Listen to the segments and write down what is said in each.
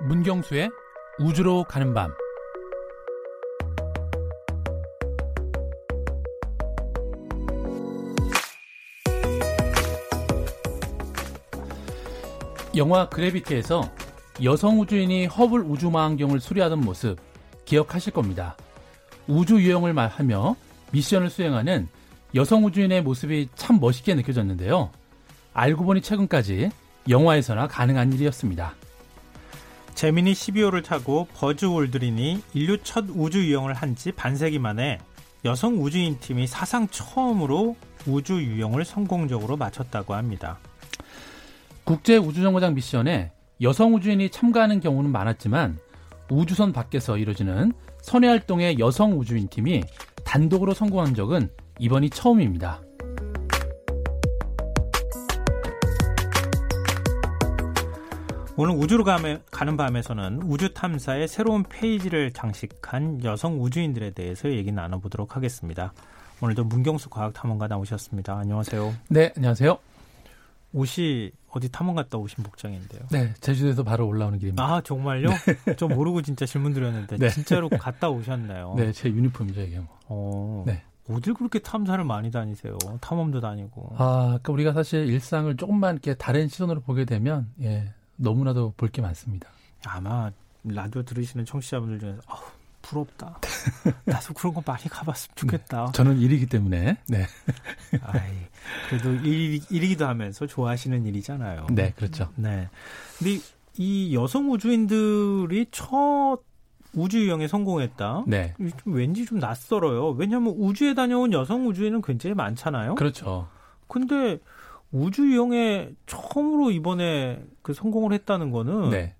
문경수의 우주로 가는 밤 영화 그래비티에서 여성 우주인이 허블 우주망원경을 수리하던 모습 기억하실 겁니다. 우주 유형을 하며 미션을 수행하는 여성 우주인의 모습이 참 멋있게 느껴졌는데요. 알고 보니 최근까지 영화에서나 가능한 일이었습니다. 재민이 12호를 타고 버즈 올드린이 인류 첫 우주 유영을 한 지 반세기 만에 여성 우주인 팀이 사상 처음으로 우주 유영을 성공적으로 마쳤다고 합니다. 국제 우주정거장 미션에 여성 우주인이 참가하는 경우는 많았지만 우주선 밖에서 이루어지는 선외 활동의 여성 우주인 팀이 단독으로 성공한 적은 이번이 처음입니다. 오늘 우주로 가는 밤에서는 우주 탐사의 새로운 페이지를 장식한 여성 우주인들에 대해서 얘기 나눠보도록 하겠습니다. 오늘도 문경수 과학탐험가 나오셨습니다. 안녕하세요. 네, 안녕하세요. 옷이 어디 탐험 갔다 오신 복장인데요. 네, 제주도에서 바로 올라오는 길입니다. 아, 정말요? 네. 좀 모르고 진짜 질문 드렸는데 네. 진짜로 갔다 오셨나요? 네, 제 유니폼이죠, 이게 뭐. 어. 네. 어딜 그렇게 탐사를 많이 다니세요? 탐험도 다니고. 아, 그러니까 우리가 사실 일상을 조금만 이렇게 다른 시선으로 보게 되면 예, 너무나도 볼 게 많습니다. 아마 라디오 들으시는 청취자분들 중에서 어, 부럽다. 나도 그런 거 많이 가봤으면 좋겠다. 네, 저는 일이기 때문에. 네. 아이, 그래도 일, 일이기도 하면서 좋아하시는 일이잖아요. 네, 그렇죠. 네. 근데 이 여성 우주인들이 첫 우주 유형에 성공했다. 네. 좀 왠지 좀 낯설어요. 왜냐하면 우주에 다녀온 여성 우주인은 굉장히 많잖아요. 그렇죠. 근데 우주 유형에 처음으로 이번에 그 성공을 했다는 거는 네.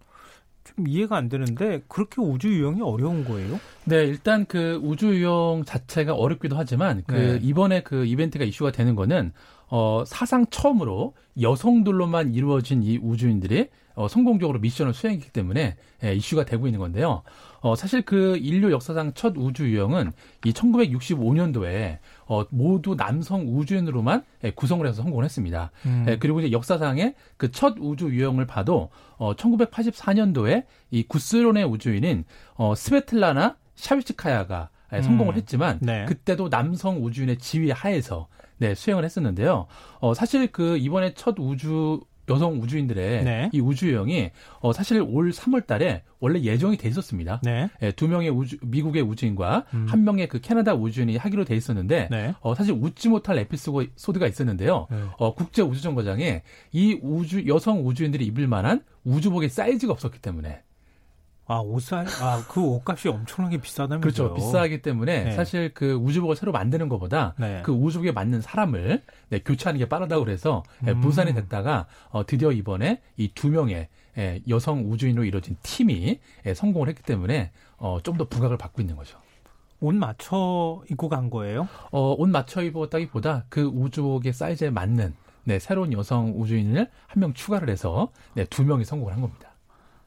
좀 이해가 안 되는데 그렇게 우주 유형이 어려운 거예요? 네, 일단 그 우주 유형 자체가 어렵기도 하지만 그 네. 이번에 그 이벤트가 이슈가 되는 거는 어 사상 처음으로 여성들로만 이루어진 이 우주인들이 어, 성공적으로 미션을 수행했기 때문에 예, 이슈가 되고 있는 건데요. 어, 사실 그 인류 역사상 첫 우주 유형은 이 1965년도에 어, 모두 남성 우주인으로만 예, 구성을 해서 성공을 했습니다. 음. 예, 그리고 이제 역사상의 그 첫 우주 유형을 봐도 어, 1984년도에 이 구스론의 우주인인 어, 스베틀라나 샤위츠카야가 예, 성공을 음. 했지만 네. 그때도 남성 우주인의 지휘 하에서 네, 수행을 했었는데요. 어, 사실 그 이번에 첫 우주 여성 우주인들의 네. 이 우주 여행이 어, 사실 올 3월 달에 원래 예정이 돼 있었습니다. 네. 예, 두 명의 우주, 미국의 우주인과 음. 한 명의 그 캐나다 우주인이 하기로 돼 있었는데 네. 어, 사실 웃지 못할 에피소드가 있었는데요. 네. 어, 국제 우주정거장에 이 우주 여성 우주인들이 입을 만한 우주복의 사이즈가 없었기 때문에 아, 옷살, 아, 그 옷값이 엄청나게 비싸다면서요? 그렇죠. 비싸기 때문에 네. 사실 그 우주복을 새로 만드는 것보다 네. 그 우주복에 맞는 사람을 네, 교체하는 게 빠르다고 그래서 예, 음. 부산이 됐다가 어, 드디어 이번에 이 두 명의 예, 여성 우주인으로 이루어진 팀이 예, 성공을 했기 때문에 어, 좀 더 부각을 받고 있는 거죠. 옷 맞춰 입고 간 거예요? 어, 옷 맞춰 입었다기보다 그 우주복의 사이즈에 맞는 네, 새로운 여성 우주인을 한 명 추가를 해서 네, 두 명이 성공을 한 겁니다.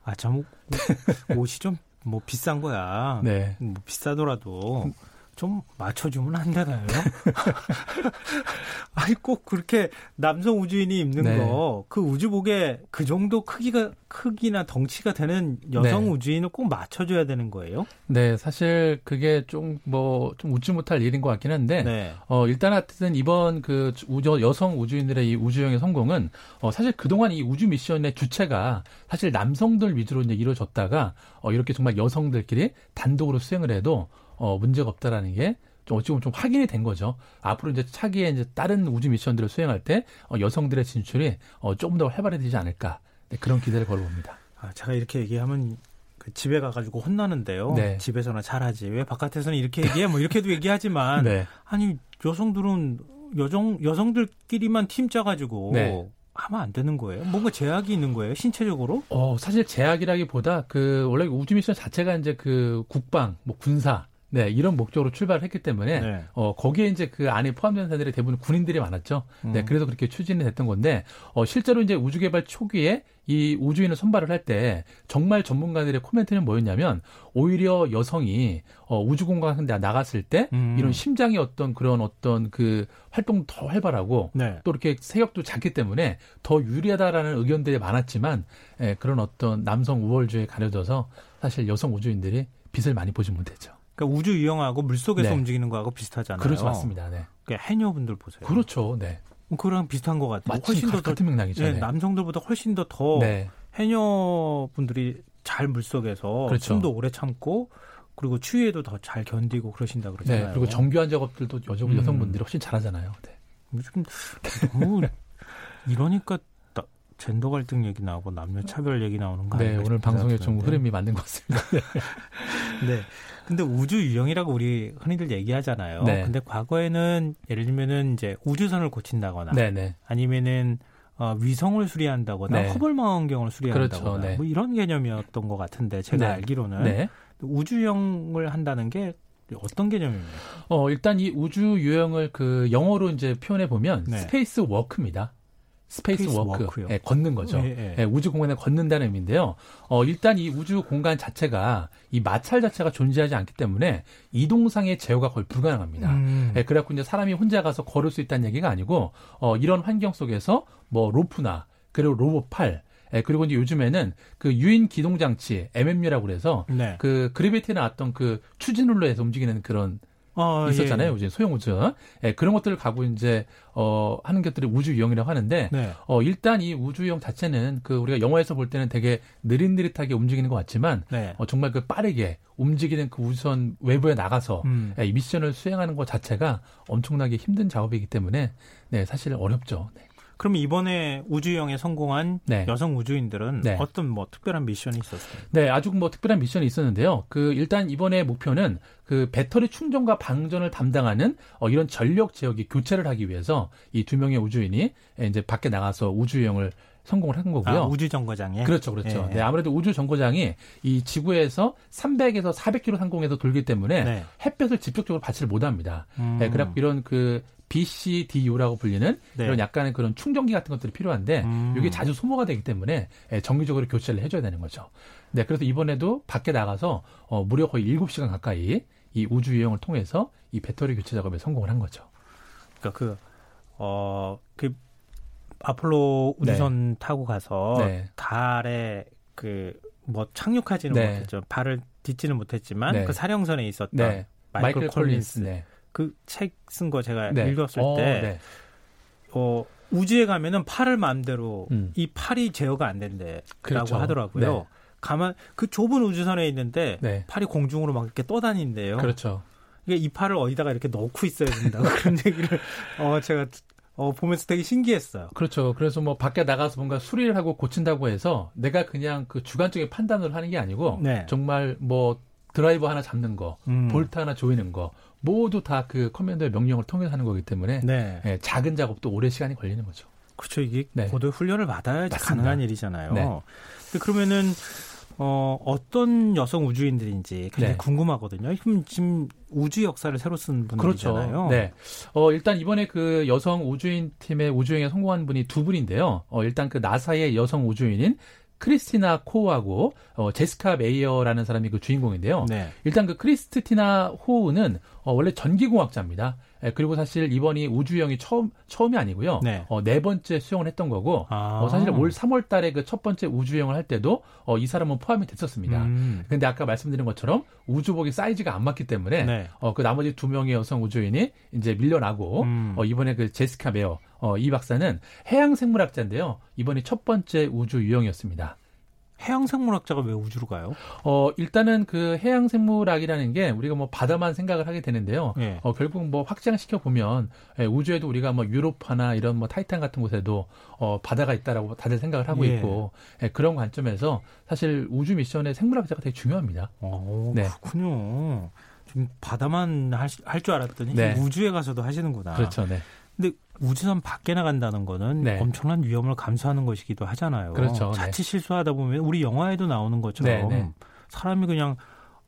아, 참, 옷이 좀, 뭐, 비싼 거야. 네. 뭐, 비싸더라도. 좀 맞춰주면 안 되나요? 아니 꼭 그렇게 남성 우주인이 입는 네. 거그 우주복에 그 정도 크기가 크기나 덩치가 되는 여성 네. 우주인을 꼭 맞춰줘야 되는 거예요? 네, 사실 그게 좀 뭐좀 뭐, 좀 웃지 못할 일인 것 같긴 한데 네. 어 일단 하여튼 이번 그 우주 여성 우주인들의 이 우주형의 성공은 어 사실 그동안 이 우주 미션의 주체가 사실 남성들 위주로 이제 이루어졌다가 어 이렇게 정말 여성들끼리 단독으로 수행을 해도 어, 문제가 없다라는 게 좀 어찌 보면 좀 확인이 된 거죠. 앞으로 이제 차기에 이제 다른 우주 미션들을 수행할 때 어, 여성들의 진출이 어, 조금 더 활발해지지 않을까 네, 그런 기대를 걸어봅니다. 아, 제가 이렇게 얘기하면 그 집에 가가지고 혼나는데요. 네. 집에서나 잘하지. 왜 바깥에서는 이렇게 얘기해? 뭐 이렇게도 얘기하지만 네. 아니 여성들은 여성 여성들끼리만 팀 짜가지고 네. 하면 안 되는 거예요? 뭔가 제약이 있는 거예요? 신체적으로? 어 사실 제약이라기보다 그 원래 우주 미션 자체가 이제 그 국방, 뭐 군사 네, 이런 목적으로 출발을 했기 때문에 네. 어 거기에 이제 그 안에 포함된 사람들이 대부분 군인들이 많았죠. 네, 음. 네, 그래서 그렇게 추진이 됐던 건데 어 실제로 이제 우주 개발 초기에 이 우주인을 선발을 할 때 정말 전문가들의 코멘트는 뭐였냐면 오히려 여성이 어 우주 공간 같은 데 나갔을 때 음. 이런 심장의 어떤 그런 어떤 그 활동 더 활발하고 네. 또 이렇게 세력도 작기 때문에 더 유리하다라는 의견들이 많았지만 예, 그런 어떤 남성 우월주의에 가려져서 사실 여성 우주인들이 빛을 많이 보지 못했죠. 그러니까 우주 유형하고 물 속에서 네. 움직이는 거하고 비슷하잖아요. 그렇죠, 맞습니다. 네. 그러니까 해녀분들 보세요. 그렇죠, 네. 뭐 그거랑 비슷한 것 같아요. 훨씬 더 같은 맥락이죠. 네, 네. 남성들보다 훨씬 더더 네. 해녀분들이 잘 물속에서 그렇죠. 숨도 오래 참고 그리고 추위에도 더 잘 견디고 그러신다 그러잖아요. 네, 그리고 정규한 작업들도 여성 음. 여성분들이 훨씬 잘하잖아요. 네. 지금 너무 이러니까 젠더 갈등 얘기 나오고 남녀 차별 얘기 나오는 거 네, 오늘 방송에 좀 흐름이 맞는 것 같습니다. 네. 근데 우주 유영이라고 우리 흔히들 얘기하잖아요. 네. 근데 과거에는 예를 들면은 이제 우주선을 고친다거나 네네. 네. 아니면은 어, 위성을 수리한다거나 네. 허블 망원경을 수리한다거나 그렇죠. 네. 뭐 이런 개념이었던 것 같은데 제가 네. 알기로는 네. 우주 유영을 한다는 게 어떤 개념입니까? 어, 일단 이 우주 유영을 그 영어로 이제 표현해 보면 네. space walk입니다. space, space walk, 예, 걷는 거죠. 예, 예. 예, 우주 공간에 걷는다는 의미인데요. 어, 일단 이 우주 공간 자체가 이 마찰 자체가 존재하지 않기 때문에 이동상의 제어가 거의 불가능합니다. 음. 예, 그래갖고 이제 사람이 혼자 가서 걸을 수 있다는 얘기가 아니고 어, 이런 환경 속에서 뭐 로프나 그리고 로봇 팔 예, 그리고 이제 요즘에는 그 유인 기동 장치 MMU라고 그래서 네. 그 그래비티 나왔던 그 추진룰로 해서 움직이는 그런 어, 있었잖아요. 예. 이제 소형 우주. 예, 그런 것들을 가고 이제 어 하는 것들이 우주 유형이라고 하는데 네. 어 일단 이 우주 유형 자체는 그 우리가 영화에서 볼 때는 되게 느릿느릿하게 움직이는 것 같지만 네. 어 정말 그 빠르게 움직이는 그 우주선 외부에 나가서 음. 예, 이 미션을 수행하는 것 자체가 엄청나게 힘든 작업이기 때문에 네, 사실 어렵죠. 네. 그럼 이번에 우주형에 성공한 네. 여성 우주인들은 네. 어떤 뭐 특별한 미션이 있었어요? 네, 아주 뭐 특별한 미션이 있었는데요. 그 일단 이번에 목표는 그 배터리 충전과 방전을 담당하는 어 이런 전력 지역이 교체를 하기 위해서 이 두 명의 우주인이 이제 밖에 나가서 우주형을 성공을 한 거고요. 아, 우주 정거장에 그렇죠, 그렇죠. 예, 네, 아무래도 우주 정거장이 이 지구에서 300에서 400km 상공에서 돌기 때문에 네. 햇볕을 직접적으로 받지를 못합니다. 음. 네, 그래서 이런 그 BCDU라고 불리는 네. 이런 약간의 그런 충전기 같은 것들이 필요한데 음. 이게 자주 소모가 되기 때문에 예, 정기적으로 교체를 해줘야 되는 거죠. 네, 그래서 이번에도 밖에 나가서 어, 무려 거의 7시간 가까이 이 우주 유형을 통해서 이 배터리 교체 작업에 성공을 한 거죠. 그러니까 그, 어, 그 아폴로 우주선 네. 타고 가서 네. 달에 그 뭐 착륙하지는 네. 못했죠. 발을 딛지는 못했지만 네. 그 사령선에 있었던 네. 마이클, 마이클 콜린스. 콜린스. 그책 쓴 거 제가 네. 읽었을 어, 때, 네. 어, 우주에 가면은 팔을 마음대로 음. 이 팔이 제어가 안 된대라고 그렇죠. 하더라고요. 네. 가만 그 좁은 우주선에 있는데 네. 팔이 공중으로 막 이렇게 떠다닌대요. 그렇죠. 이게 이 팔을 어디다가 이렇게 넣고 있어야 된다고 그런 얘기를 어 제가 어 보면서 되게 신기했어요. 그렇죠. 그래서 뭐 밖에 나가서 뭔가 수리를 하고 고친다고 해서 내가 그냥 그 주관적인 판단을 하는 게 아니고 네. 정말 뭐 드라이버 하나 잡는 거, 음. 볼트 하나 조이는 거 모두 다 그 커맨더의 명령을 통해서 하는 거기 때문에 네. 예, 작은 작업도 오래 시간이 걸리는 거죠. 그렇죠. 이게 네. 고도 훈련을 받아야지 맞습니다. 가능한 일이잖아요. 네. 그러면은 어, 어떤 여성 우주인들인지 굉장히 네. 궁금하거든요. 그럼 지금 우주 역사를 새로 쓴 분들이잖아요. 그렇죠. 네. 어, 일단 이번에 그 여성 우주인 팀의 우주여행에 성공한 분이 두 분인데요. 어, 일단 그 나사의 여성 우주인인 크리스티나 코크하고 어, 제시카 메이어라는 사람이 그 주인공인데요. 네. 일단 그 크리스티나 코크는 어, 원래 전기공학자입니다. 예, 그리고 사실 이번이 우주 유영이 처음 처음이 아니고요. 네, 어, 네 번째 유영을 했던 거고 아. 어, 사실 올 3월 달에 그 첫 번째 우주 유영을 할 때도 어, 이 사람은 포함이 됐었습니다. 음. 근데 아까 말씀드린 것처럼 우주복이 사이즈가 안 맞기 때문에 네. 어, 그 나머지 두 명의 여성 우주인이 이제 밀려나고 음. 어, 이번에 그 제시카 메이어 어, 이 박사는 해양 생물학자인데요. 이번이 첫 번째 우주 유형이었습니다. 해양 생물학자가 왜 우주로 가요? 어, 일단은 그 해양 생물학이라는 게 우리가 뭐 바다만 생각을 하게 되는데요. 예. 어, 결국 뭐 확장시켜 보면 예, 우주에도 우리가 뭐 유로파나 이런 뭐 타이탄 같은 곳에도 어, 바다가 있다라고 다들 생각을 하고 예. 있고 예, 그런 관점에서 사실 우주 미션의 생물학자가 되게 중요합니다. 오, 네. 그렇군요. 지금 바다만 할 줄 알았더니 네. 우주에 가서도 하시는구나. 그렇죠. 네. 근데 우주선 밖에 나간다는 거는 네. 엄청난 위험을 감수하는 것이기도 하잖아요. 그렇죠. 네. 자칫 네. 실수하다 보면 우리 영화에도 나오는 것처럼 네, 네. 사람이 그냥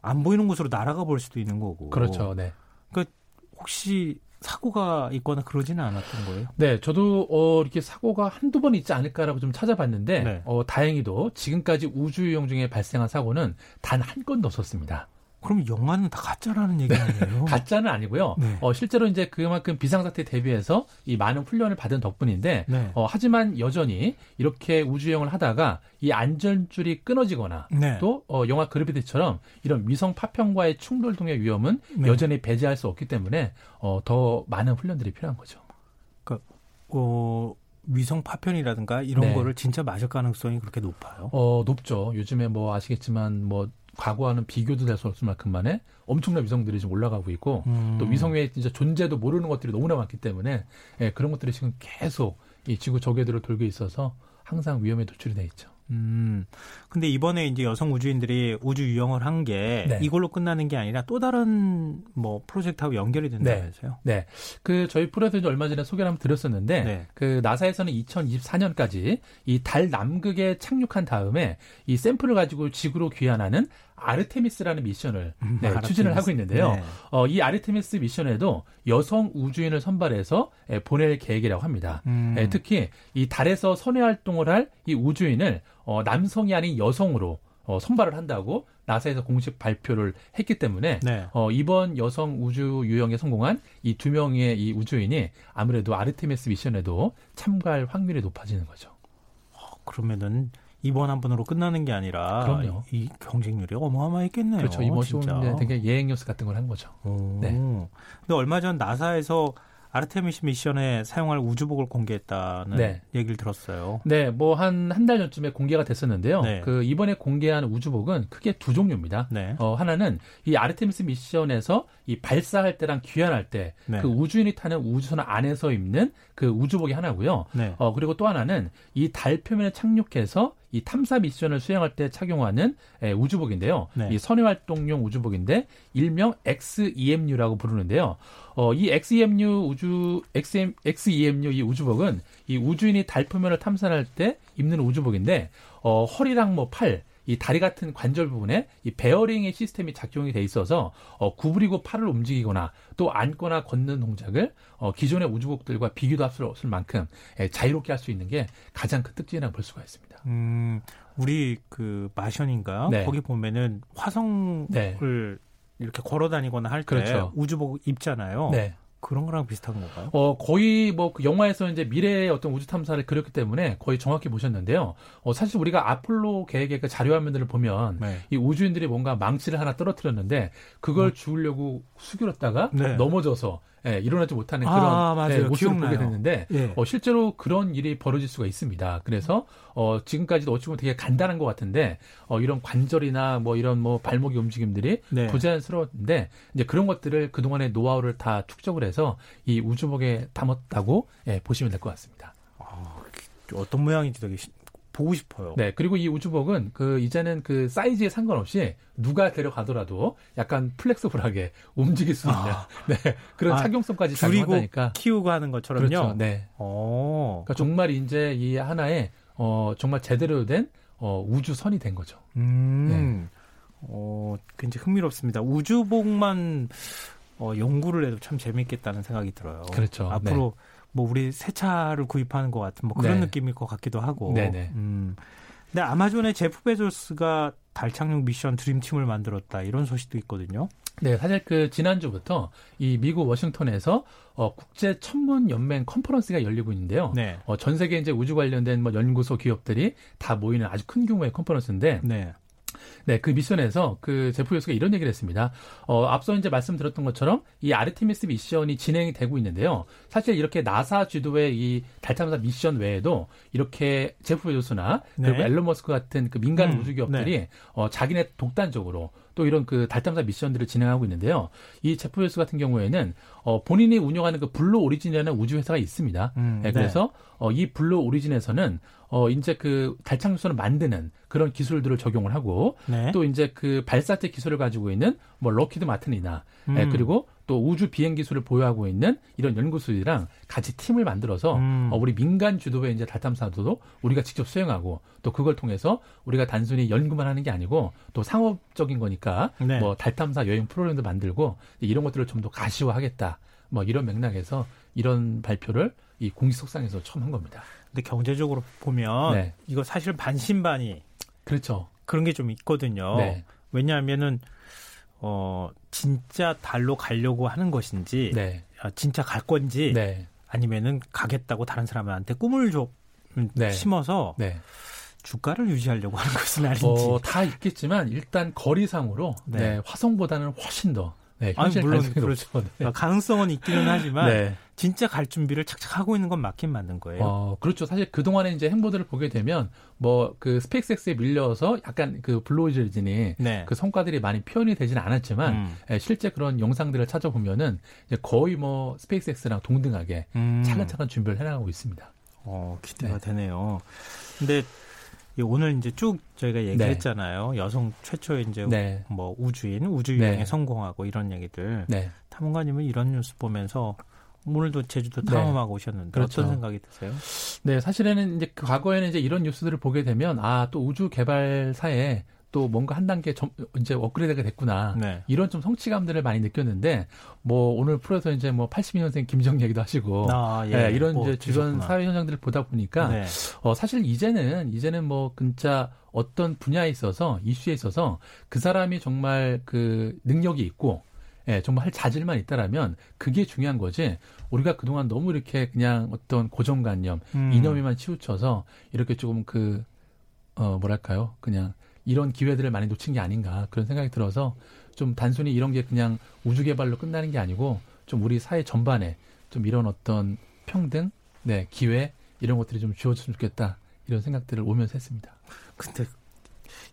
안 보이는 곳으로 날아가 볼 수도 있는 거고. 그렇죠. 네. 그러니까 혹시 사고가 있거나 그러지는 않았던 거예요? 네, 저도 어, 이렇게 사고가 한두 번 있지 않을까라고 좀 찾아봤는데 네. 어, 다행히도 지금까지 우주유영 중에 발생한 사고는 단 한 건도 없었습니다. 그럼 영화는 다 가짜라는 얘기 아니에요? 가짜는 아니고요. 네. 어, 실제로 이제 그만큼 비상사태 대비해서 이 많은 훈련을 받은 덕분인데, 네. 어, 하지만 여전히 이렇게 우주여행을 하다가 이 안전줄이 끊어지거나 네. 또 어, 영화 그래비티처럼 이런 위성 파편과의 충돌 등의 위험은 네. 여전히 배제할 수 없기 때문에 어, 더 많은 훈련들이 필요한 거죠. 그러니까 어, 위성 파편이라든가 이런 네. 거를 진짜 맞을 가능성이 그렇게 높아요? 어, 높죠. 요즘에 뭐 아시겠지만 뭐 과거와는 비교도 될 수 없을 만큼만에 엄청난 위성들이 지금 올라가고 있고 음. 또 위성의 진짜 존재도 모르는 것들이 너무나 많기 때문에 예, 그런 것들이 지금 계속 이 지구 저궤도를 돌고 있어서 항상 위험에 노출이 돼 있죠. 음. 근데 이번에 이제 여성 우주인들이 우주 유영을 한게 네. 이걸로 끝나는 게 아니라 또 다른 뭐 프로젝트하고 연결이 된다면서요? 네. 네. 그 저희 프로젝트 얼마 전에 소개를 한번 드렸었는데 네. 그 나사에서는 2024년까지 이 달 남극에 착륙한 다음에 이 샘플을 가지고 지구로 귀환하는 아르테미스라는 미션을 음, 네, 추진을 하고 있는데요. 네. 어, 이 아르테미스 미션에도 여성 우주인을 선발해서 에, 보낼 계획이라고 합니다. 음. 에, 특히 이 달에서 선외 활동을 할 이 우주인을 어, 남성이 아닌 여성으로 어, 선발을 한다고 나사에서 공식 발표를 했기 때문에 네. 어, 이번 여성 우주 유영에 성공한 이 두 명의 이 우주인이 아무래도 아르테미스 미션에도 참가할 확률이 높아지는 거죠. 어, 그러면은 이번 한 번으로 끝나는 게 아니라 그럼요. 이 경쟁률이 어마어마했겠네요. 그렇죠. 이번 쇼는 되게 예행 뉴스 같은 걸 한 거죠. 오. 네. 근데 얼마 전 나사에서 아르테미스 미션에 사용할 우주복을 공개했다는 네. 얘기를 들었어요. 네, 뭐 한 한 달 전쯤에 공개가 됐었는데요. 네. 그 이번에 공개한 우주복은 크게 두 종류입니다. 네. 어, 하나는 이 아르테미스 미션에서 이 발사할 때랑 귀환할 때그 네. 우주인이 타는 우주선 안에서 입는 그 우주복이 하나고요. 네. 어, 그리고 또 하나는 이 달 표면에 착륙해서 이 탐사 미션을 수행할 때 착용하는 에, 우주복인데요. 네. 이 선외 활동용 우주복인데 일명 XEMU라고 부르는데요. 어, 이 XEMU 우주 XM, XEMU 이 우주복은 이 우주인이 달 표면을 탐사할 때 입는 우주복인데 어, 허리랑 뭐 팔, 이 다리 같은 관절 부분에 이 베어링의 시스템이 작동이 돼 있어서 어, 구부리고 팔을 움직이거나 또 앉거나 걷는 동작을 어, 기존의 우주복들과 비교도 할 수 없을 만큼 예, 자유롭게 할 수 있는 게 가장 큰 특징이라고 볼 수가 있습니다. 음, 우리 그 마션인가 네. 거기 보면은 화성을 네. 이렇게 걸어 다니거나 할때 그렇죠. 우주복 입잖아요. 네. 그런 거랑 비슷한 건가요? 어, 거의 뭐 그 영화에서 이제 미래의 어떤 우주 탐사를 그렸기 때문에 거의 정확히 보셨는데요. 어, 사실 우리가 아폴로 계획의 그 자료 화면들을 보면 네. 이 우주인들이 뭔가 망치를 하나 떨어뜨렸는데 그걸 음. 주우려고 수그렸다가 네. 넘어져서 예, 일어나지 못하는 그런 아, 예, 모습을 보게 됐는데 예. 어, 실제로 그런 일이 벌어질 수가 있습니다. 그래서 어, 지금까지도 어찌 보면 되게 간단한 것 같은데 어, 이런 관절이나 뭐 이런 뭐 발목의 움직임들이 네. 부자연스러운데 이제 그런 것들을 그 동안의 노하우를 다 축적을 해서 이 우주복에 담았다고 예, 보시면 될 것 같습니다. 아, 어떤 모양인지 되게 보고 싶어요. 네. 그리고 이 우주복은 그 이제는 그 사이즈에 상관없이 누가 데려가더라도 약간 플렉스블하게 움직일 수 있는 아. 네. 그런 아, 착용성까지 작용한다니까. 키우고 하는 것처럼요. 그렇죠. 네. 어. 그러니까 정말 이제 이 하나의 어 정말 제대로 된 어, 우주선이 된 거죠. 음. 네. 어, 굉장히 흥미롭습니다. 우주복만 어, 연구를 해도 참 재밌겠다는 생각이 들어요. 그렇죠. 앞으로 네. 뭐 우리 새 차를 구입하는 것 같은 뭐 그런 네. 느낌일 것 같기도 하고. 네네. 음. 근데 아마존의 제프 베조스가 달 착륙 미션 드림팀을 만들었다 이런 소식도 있거든요. 네, 사실 그 지난주부터 이 미국 워싱턴에서 어, 국제 천문 연맹 컨퍼런스가 열리고 있는데요. 네. 어, 전 세계 이제 우주 관련된 뭐 연구소 기업들이 다 모이는 아주 큰 규모의 컨퍼런스인데 네. 네, 그 미션에서 그 제프 베조스가 이런 얘기를 했습니다. 어, 앞서 이제 말씀드렸던 것처럼 이 아르테미스 미션이 진행이 되고 있는데요. 사실 이렇게 나사 주도의 이 달 탐사 미션 외에도 이렇게 제프 네. 그리고 일론 머스크 같은 그 민간 음, 우주 기업들이 네. 어, 자기네 독단적으로 또 이런 그 달탐사 미션들을 진행하고 있는데요. 이 제프 베조스 같은 경우에는 어, 본인이 운영하는 그 블루 오리진이라는 우주 회사가 있습니다. 음, 네, 그래서 네. 어, 이 블루 오리진에서는 어, 이제 그 달착륙선을 만드는 그런 기술들을 적용을 하고 네. 또 이제 그 발사체 기술을 가지고 있는 뭐 록히드 마틴이나 예, 음. 예, 그리고 또 우주 비행 기술을 보유하고 있는 이런 연구소들이랑 같이 팀을 만들어서 음. 어, 우리 민간 주도의 이제 달 탐사도 우리가 직접 수행하고 또 그걸 통해서 우리가 단순히 연구만 하는 게 아니고 또 상업적인 거니까 네. 뭐 달 탐사 여행 프로그램도 만들고 이런 것들을 좀 더 가시화하겠다. 뭐 이런 맥락에서 이런 발표를 이 공식석상에서 처음 한 겁니다. 근데 경제적으로 보면 네. 이거 사실 반신반의 그렇죠. 그런 게 좀 있거든요. 네. 왜냐하면은 어 진짜 달로 가려고 하는 것인지 네. 아, 진짜 갈 건지 네. 아니면은 가겠다고 다른 사람한테 꿈을 줘 네. 심어서 네. 주가를 유지하려고 하는 것은 아닌지 어, 다 있겠지만 일단 거리상으로 네. 네, 화성보다는 훨씬 더 네, 아니, 물론 그렇죠. 네. 가능성은 있기는 하지만 네. 진짜 갈 준비를 착착 하고 있는 건 맞긴 맞는 거예요. 어, 그렇죠. 사실 그 동안에 이제 행보들을 보게 되면 뭐 그 스페이스X에 밀려서 약간 그 블루오리진이 네. 그 성과들이 많이 표현이 되지는 않았지만 음. 예, 실제 그런 영상들을 찾아보면은 이제 거의 뭐 스페이스X랑 동등하게 음. 차근차근 준비를 해나가고 있습니다. 어, 기대가 네. 되네요. 근데 오늘 이제 쭉 저희가 네. 얘기했잖아요. 네. 여성 최초의 이제 네. 뭐 우주인, 우주 유영에 네. 성공하고 이런 얘기들. 네. 탐험가님은 이런 뉴스 보면서 오늘도 제주도 네. 탐험하고 오셨는데 그렇죠. 어떤 생각이 드세요? 네, 사실에는 이제 그 과거에는 이제 이런 뉴스들을 보게 되면 아 또 우주 개발사에 또 뭔가 한 단계 점, 이제 업그레이드가 됐구나. 네. 이런 좀 성취감들을 많이 느꼈는데 뭐 오늘 프로에서 이제 뭐 82년생 김정 얘기도 하시고 아, 예. 네, 이런 뭐, 이제 주변 사회 현상들을 보다 보니까 네. 어 사실 이제는 이제는 뭐 진짜 어떤 분야에 있어서 이슈에 있어서 그 사람이 정말 그 능력이 있고 예, 정말 할 자질만 있다라면 그게 중요한 거지. 우리가 그동안 너무 이렇게 그냥 어떤 고정관념, 음. 이념에만 치우쳐서 이렇게 조금 그, 어, 뭐랄까요. 그냥 이런 기회들을 많이 놓친 게 아닌가 그런 생각이 들어서 좀 단순히 이런 게 그냥 우주 개발로 끝나는 게 아니고 좀 우리 사회 전반에 좀 이런 어떤 평등, 네, 기회 이런 것들이 좀 주어졌으면 좋겠다 이런 생각들을 오면서 했습니다. 근데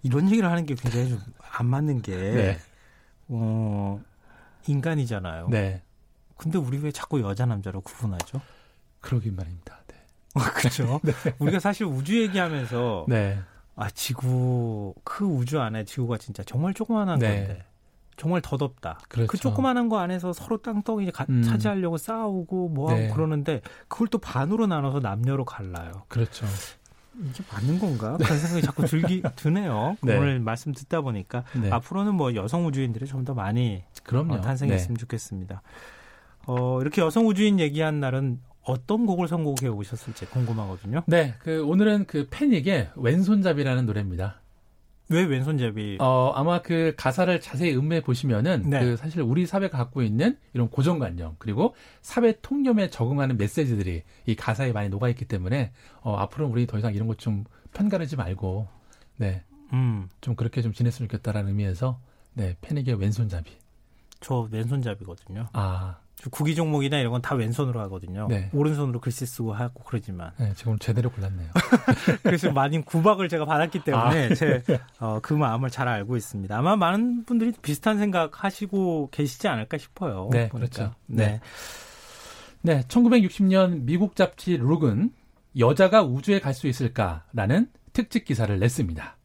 이런 얘기를 하는 게 굉장히 좀 안 맞는 게 네. 어, 인간이잖아요. 네. 근데 우리 왜 자꾸 여자 남자로 구분하죠? 그러긴 말입니다. 네. 그렇죠. 네. 우리가 사실 우주 얘기하면서 네. 아 지구 그 우주 안에 지구가 진짜 정말 조그만한 네. 건데 정말 더덥다. 그렇죠. 그 조그만한 거 안에서 서로 땅덩이 가, 음. 차지하려고 싸우고 뭐하고 네. 그러는데 그걸 또 반으로 나눠서 남녀로 갈라요. 그렇죠. 이게 맞는 건가? 그런 생각이 자꾸 들기 드네요. 네. 오늘 말씀 듣다 보니까 네. 앞으로는 뭐 여성 우주인들이 좀 더 많이. 어, 탄생했으면 네. 좋겠습니다. 어, 이렇게 여성 우주인 얘기한 날은 어떤 곡을 선곡해 오셨을지 궁금하거든요. 네, 그 오늘은 그 패닉의 왼손잡이라는 노래입니다. 왜 왼손잡이? 어, 아마 그 가사를 자세히 음해 보시면은 네. 그 사실 우리 사회가 갖고 있는 이런 고정관념 그리고 사회 통념에 적응하는 메시지들이 이 가사에 많이 녹아 있기 때문에 어, 앞으로는 우리 더 이상 이런 것 좀 편가르지 말고 네. 음. 좀 그렇게 좀 지냈으면 좋겠다라는 의미에서 네, 패닉의 왼손잡이. 저 왼손잡이거든요. 아. 구기 종목이나 이런 건 다 왼손으로 하거든요. 네. 오른손으로 글씨 쓰고 하고 그러지만. 네, 지금 제대로 골랐네요. 그래서 많은 구박을 제가 받았기 때문에 아. 제그 어, 그 마음을 잘 알고 있습니다. 아마 많은 분들이 비슷한 생각 하시고 계시지 않을까 싶어요. 네, 보니까. 그렇죠. 네. 네, 1960년 미국 잡지 룩은 여자가 우주에 갈 수 있을까라는 특집 기사를 냈습니다.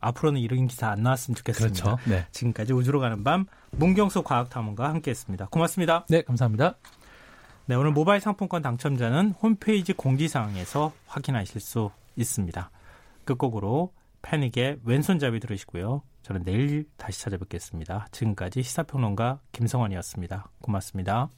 앞으로는 이런 기사 안 나왔으면 좋겠습니다. 그렇죠. 네. 지금까지 우주로 가는 밤 문경수 과학탐험과 함께했습니다. 고맙습니다. 네, 감사합니다. 네, 오늘 모바일 상품권 당첨자는 홈페이지 공지사항에서 확인하실 수 있습니다. 끝곡으로 패닉의 왼손잡이 들으시고요. 저는 내일 다시 찾아뵙겠습니다. 지금까지 시사평론가 김성환이었습니다. 고맙습니다.